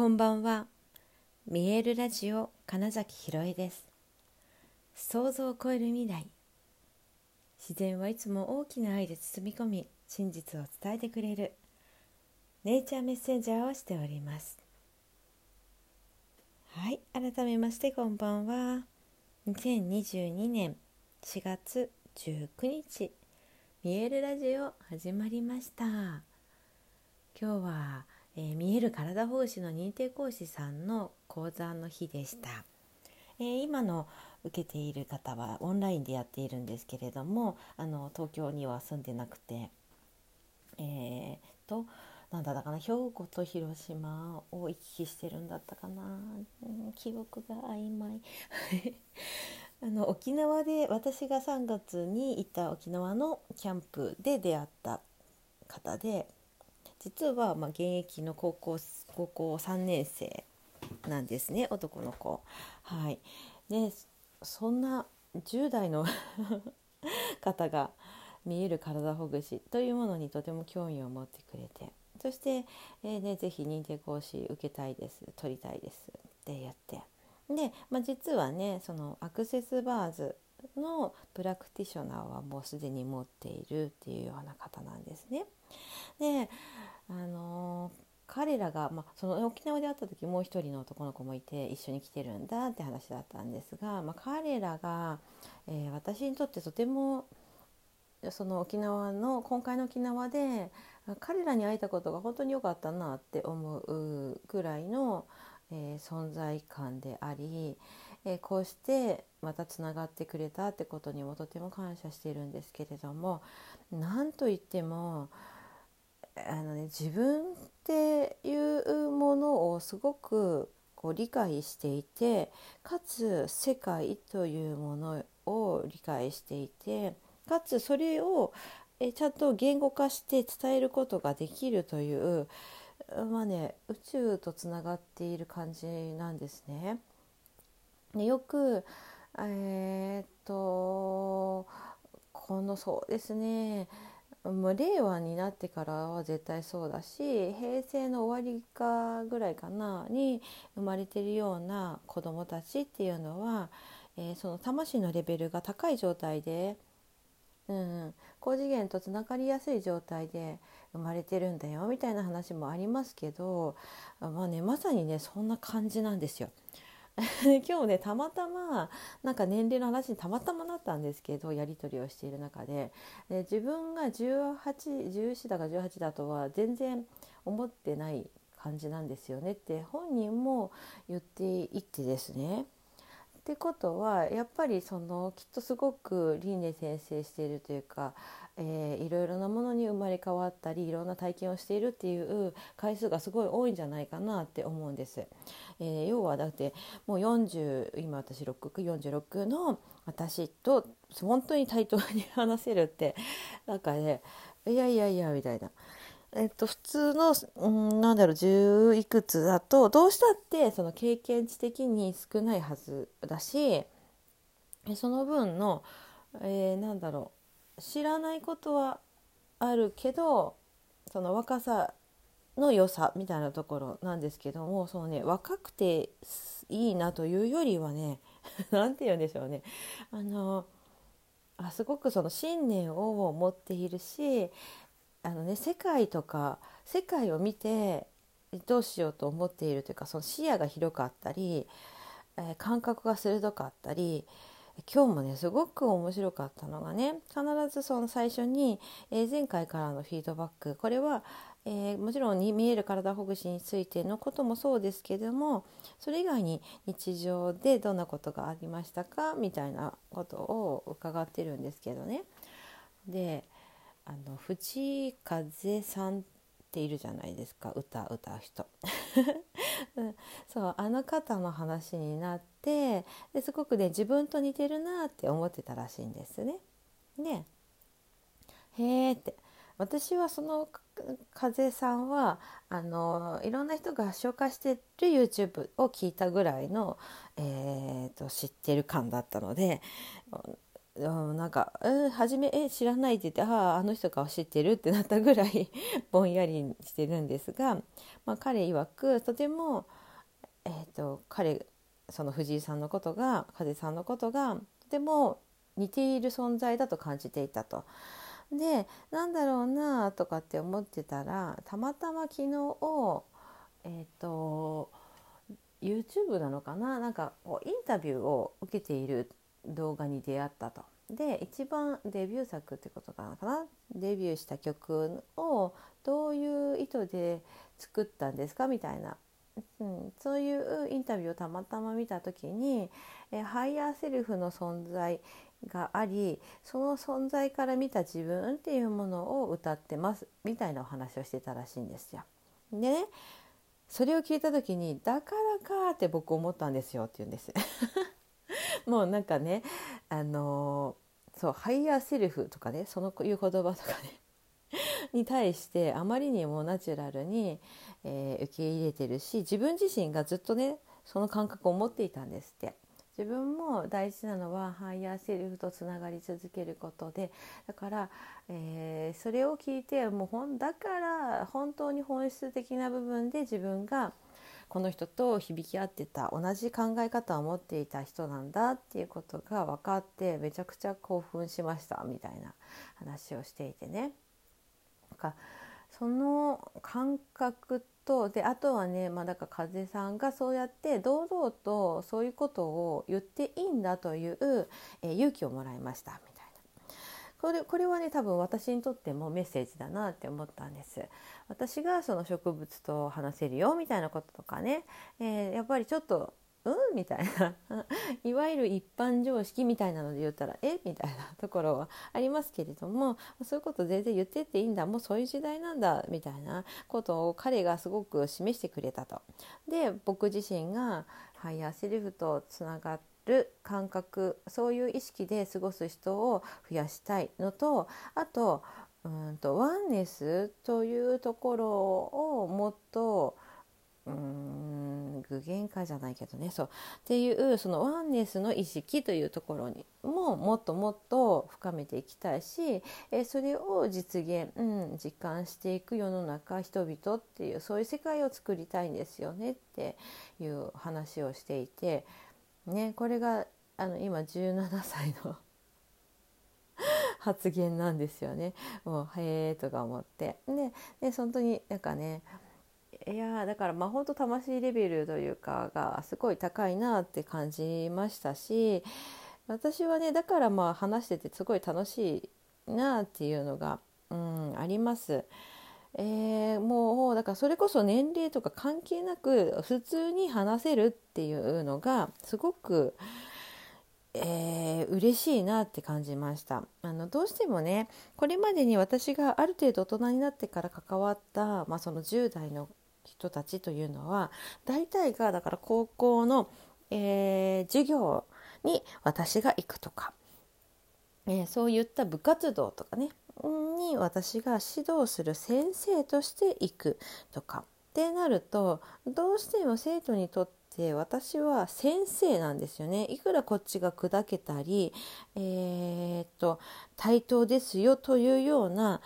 こんばんは。見えるラジオ金崎ひろえです。想像を超える未来。自然はいつも大きな愛で包み込み、真実を伝えてくれるネイチャーメッセンジャーをしております。はい、改めましてこんばんは。2022年4月19日、見えるラジオ始まりました。今日はえー、見える体奉仕の認定講師さんの講座の日でした、えー、今の受けている方はオンラインでやっているんですけれどもあの東京には住んでなくてえー、となんだかな兵庫と広島を行き来してるんだったかな、うん、記憶が曖昧。あの沖縄で私が3月に行った沖縄のキャンプで出会った方で実はま現役の高校高校3年生なんですね男の子。はい、でそんな10代の 方が見える体ほぐしというものにとても興味を持ってくれてそして、えーね、ぜひ認定講師受けたいです取りたいですって言ってで、まあ、実はねそのアクセスバーズのプラクティショナーはもうすでに持っているっていうような方なんですね。で彼らが、まあ、その沖縄で会った時もう一人の男の子もいて一緒に来てるんだって話だったんですが、まあ、彼らが、えー、私にとってとてもその沖縄の今回の沖縄で彼らに会えたことが本当に良かったなって思うくらいの、えー、存在感であり、えー、こうしてまたつながってくれたってことにもとても感謝しているんですけれども何といってもあの、ね、自分っていうものをすごくこう理解していてかつ世界というものを理解していてかつそれをえちゃんと言語化して伝えることができるというまあね宇宙とつながっている感じなんですね。でよくえー、っとこのそうですねまあ、令和になってからは絶対そうだし平成の終わりかぐらいかなに生まれてるような子どもたちっていうのは、えー、その魂のレベルが高い状態で、うん、高次元とつながりやすい状態で生まれてるんだよみたいな話もありますけど、まあね、まさにねそんな感じなんですよ。今日ねたまたまなんか年齢の話にたまたまなったんですけどやり取りをしている中でで自分が1814だか18だとは全然思ってない感じなんですよねって本人も言っていってですね。ってことはやっぱりそのきっとすごく輪廻転生しているというかえー、いろいろなものに生まれ変わったりいろんな体験をしているっていう回数がすごい多いんじゃないかなって思うんです。えー、要はだってもう40今私646の私と本当に対等に話せるってなんかねいやいやいやみたいな。えっと、普通の、うん、なんだろう10いくつだとどうしたってその経験値的に少ないはずだしその分の、えー、なんだろう知らないことはあるけどその若さの良さみたいなところなんですけどもそのね若くていいなというよりはね 何て言うんでしょうね。あのあすごくその信念を持っているしあのね世界とか世界を見てどうしようと思っているというかその視野が広かったり、えー、感覚が鋭かったり、今日もねすごく面白かったのがね必ずその最初に、えー、前回からのフィードバックこれは、えー、もちろんに見える体ほぐしについてのこともそうですけどもそれ以外に日常でどんなことがありましたかみたいなことを伺ってるんですけどね。であの藤風さんっているじゃないですか。歌歌う人。そうあの方の話になってですごくね自分と似てるなって思ってたらしいんですね。でへえって。私はその風さんはあのいろんな人が紹介してる YouTube を聞いたぐらいの、えーと、知ってる感だったのでなんか「え初めえ知らない」って言って「あああの人か知ってる」ってなったぐらい ぼんやりしてるんですが、まあ、彼曰くとても、えーと、彼その藤井さんのことが風さんのことがとても似ている存在だと感じていたと。でなんだろうなとかって思ってたらたまたま昨日えっ、ー、と YouTube なのかななんかこうインタビューを受けている動画に出会ったと。で一番デビュー作ってことかな？デビューした曲をどういう意図で作ったんですか？みたいな、うん、そういうインタビューをたまたま見た時にえハイヤーセルフの存在がありその存在から見た自分っていうものを歌ってますみたいなお話をしてたらしいんですよ。でねそれを聞いた時に「だからか」って僕思ったんですよって言うんです。もうなんかねあのそうハイヤーセルフとかねそのいう言葉とかね に対してあまりにもナチュラルに、えー、受け入れてるし自分自身がずっとねその感覚を持っていたんですって。自分も大事なのはハイヤーセルフとつながり続けることでだから、えー、それを聞いてもうほんだから本当に本質的な部分で自分がこの人と響き合ってた同じ考え方を持っていた人なんだっていうことが分かってめちゃくちゃ興奮しましたみたいな話をしていてね。かその感覚とであとはね、まあ、だから風さんがそうやって堂々とそういうことを言っていいんだという、え、勇気をもらいましたみたいなこれこれはね多分私にとってもメッセージだなって思ったんです。私がその植物と話せるよみたいなこととかね、えー、やっぱりちょっとうん？みたいな。いわゆる一般常識みたいなので言ったらえ？みたいなところはありますけれどもそういうこと全然言ってっていいんだ。もうそういう時代なんだ。みたいな。ことを彼がすごく示してくれたと。で僕自身がハイヤーセルフとつながってる感覚そういう意識で過ごす人を増やしたいのとあとうんとワンネスというところをもっとうん具現化じゃないけどね。そう。っていうそのワンネスの意識というところにももっともっと深めていきたいし、えそれを実現、うん、実感していく世の中人々っていうそういう世界を作りたいんですよねっていう話をしていてねこれがあの今17歳の発言なんですよね。もうへえとか思ってでで本当になんかねいやだからまあ本当魂レベルというかがすごい高いなって感じましたし私はねだからまあ話しててすごい楽しいなっていうのが、うん、あります。えー、もうだからそれこそ年齢とか関係なく普通に話せるっていうのがすごく、えー、嬉しいなって感じました。あのどうしてもねこれまでに私がある程度大人になってから関わった、まあ、その10代の人たちというのは大体がだから高校の、えー、授業に私が行くとか、えー、そういった部活動とかねに私が指導する先生として行くとか。ってなるとどうしても生徒にとって私は先生なんですよね。いくらこっちが砕けたり、えー、っと対等ですよというような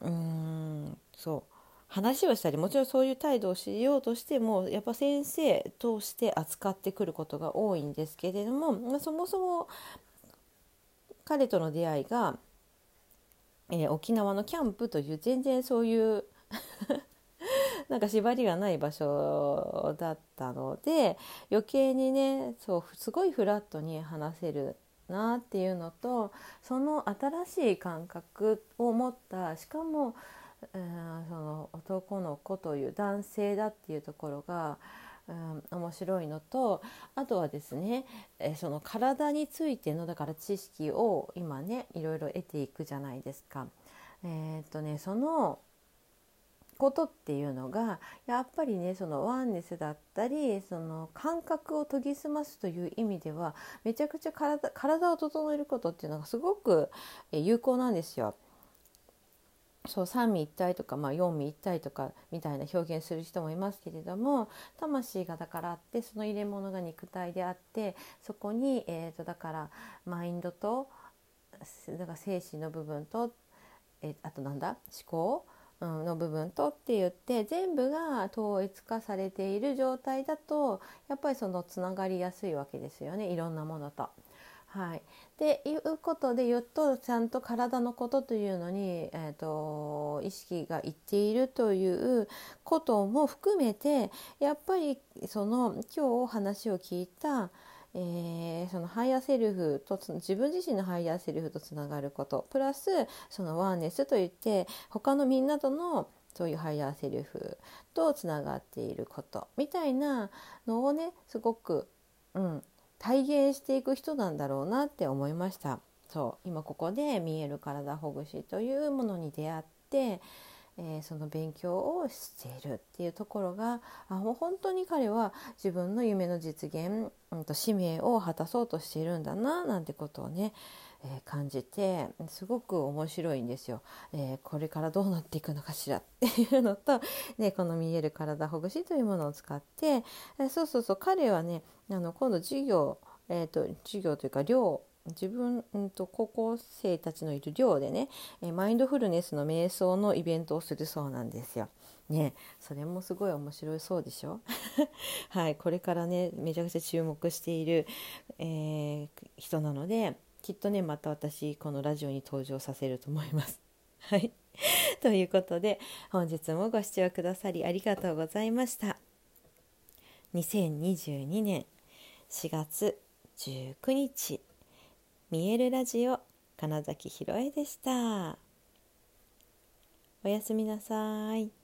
うーんそう話をしたりもちろんそういう態度をしようとしてもやっぱ先生として扱ってくることが多いんですけれどもまそもそも彼との出会いがえー、沖縄のキャンプという全然そういう なんか縛りがない場所だったので余計にねそうすごいフラットに話せるなっていうのとその新しい感覚を持ったしかも、うん、その男の子という男性だっていうところが、うん、面白いのとあとはですね、えその体についてのだから知識を今ねいろいろ得ていくじゃないですか。えー、っとねそのことっていうのがやっぱりねそのワンネスだったりその感覚を研ぎ澄ますという意味ではめちゃくちゃ体体を整えることっていうのがすごく有効なんですよ。そう三位一体とか、まあ、四位一体とかみたいな表現する人もいますけれども魂がだからあってその入れ物が肉体であってそこに、えーと、だからマインドと、だから精神の部分とえあとなんだ思考の部分とって言って全部が統一化されている状態だとやっぱりそのつながりやすいわけですよねいろんなものと。はい、でいうことで言うとちゃんと体のことというのに、えーと、意識がいっているということも含めてやっぱりその今日話を聞いたえー、そのハイヤーセルフと自分自身のハイヤーセルフとつながることプラスそのワンネスといって他のみんなとのそういうハイヤーセルフとつながっていることみたいなのをねすごく、うん、体現していく人なんだろうなって思いました。そう。今ここで見える体ほぐしというものに出会ってえー、その勉強をしているっていうところがあもう本当に彼は自分の夢の実現、うんと、使命を果たそうとしているんだななんてことをね、え、感じてすごく面白いんですよ、え、これからどうなっていくのかしらっていうのと、ね、この見える体ほぐしというものを使って、えそうそうそう彼はねあの今度授業、えーと授業というか寮自分、うんと、高校生たちのいる寮でねえマインドフルネスの瞑想のイベントをするそうなんですよ。ねそれもすごい面白いそうでしょ？はいこれからねめちゃくちゃ注目している、えー、人なのできっとねまた私このラジオに登場させると思います。はい ということで本日もご視聴くださりありがとうございました。2022年4月19日見えるラジオ金崎ひろえでした。おやすみなさい。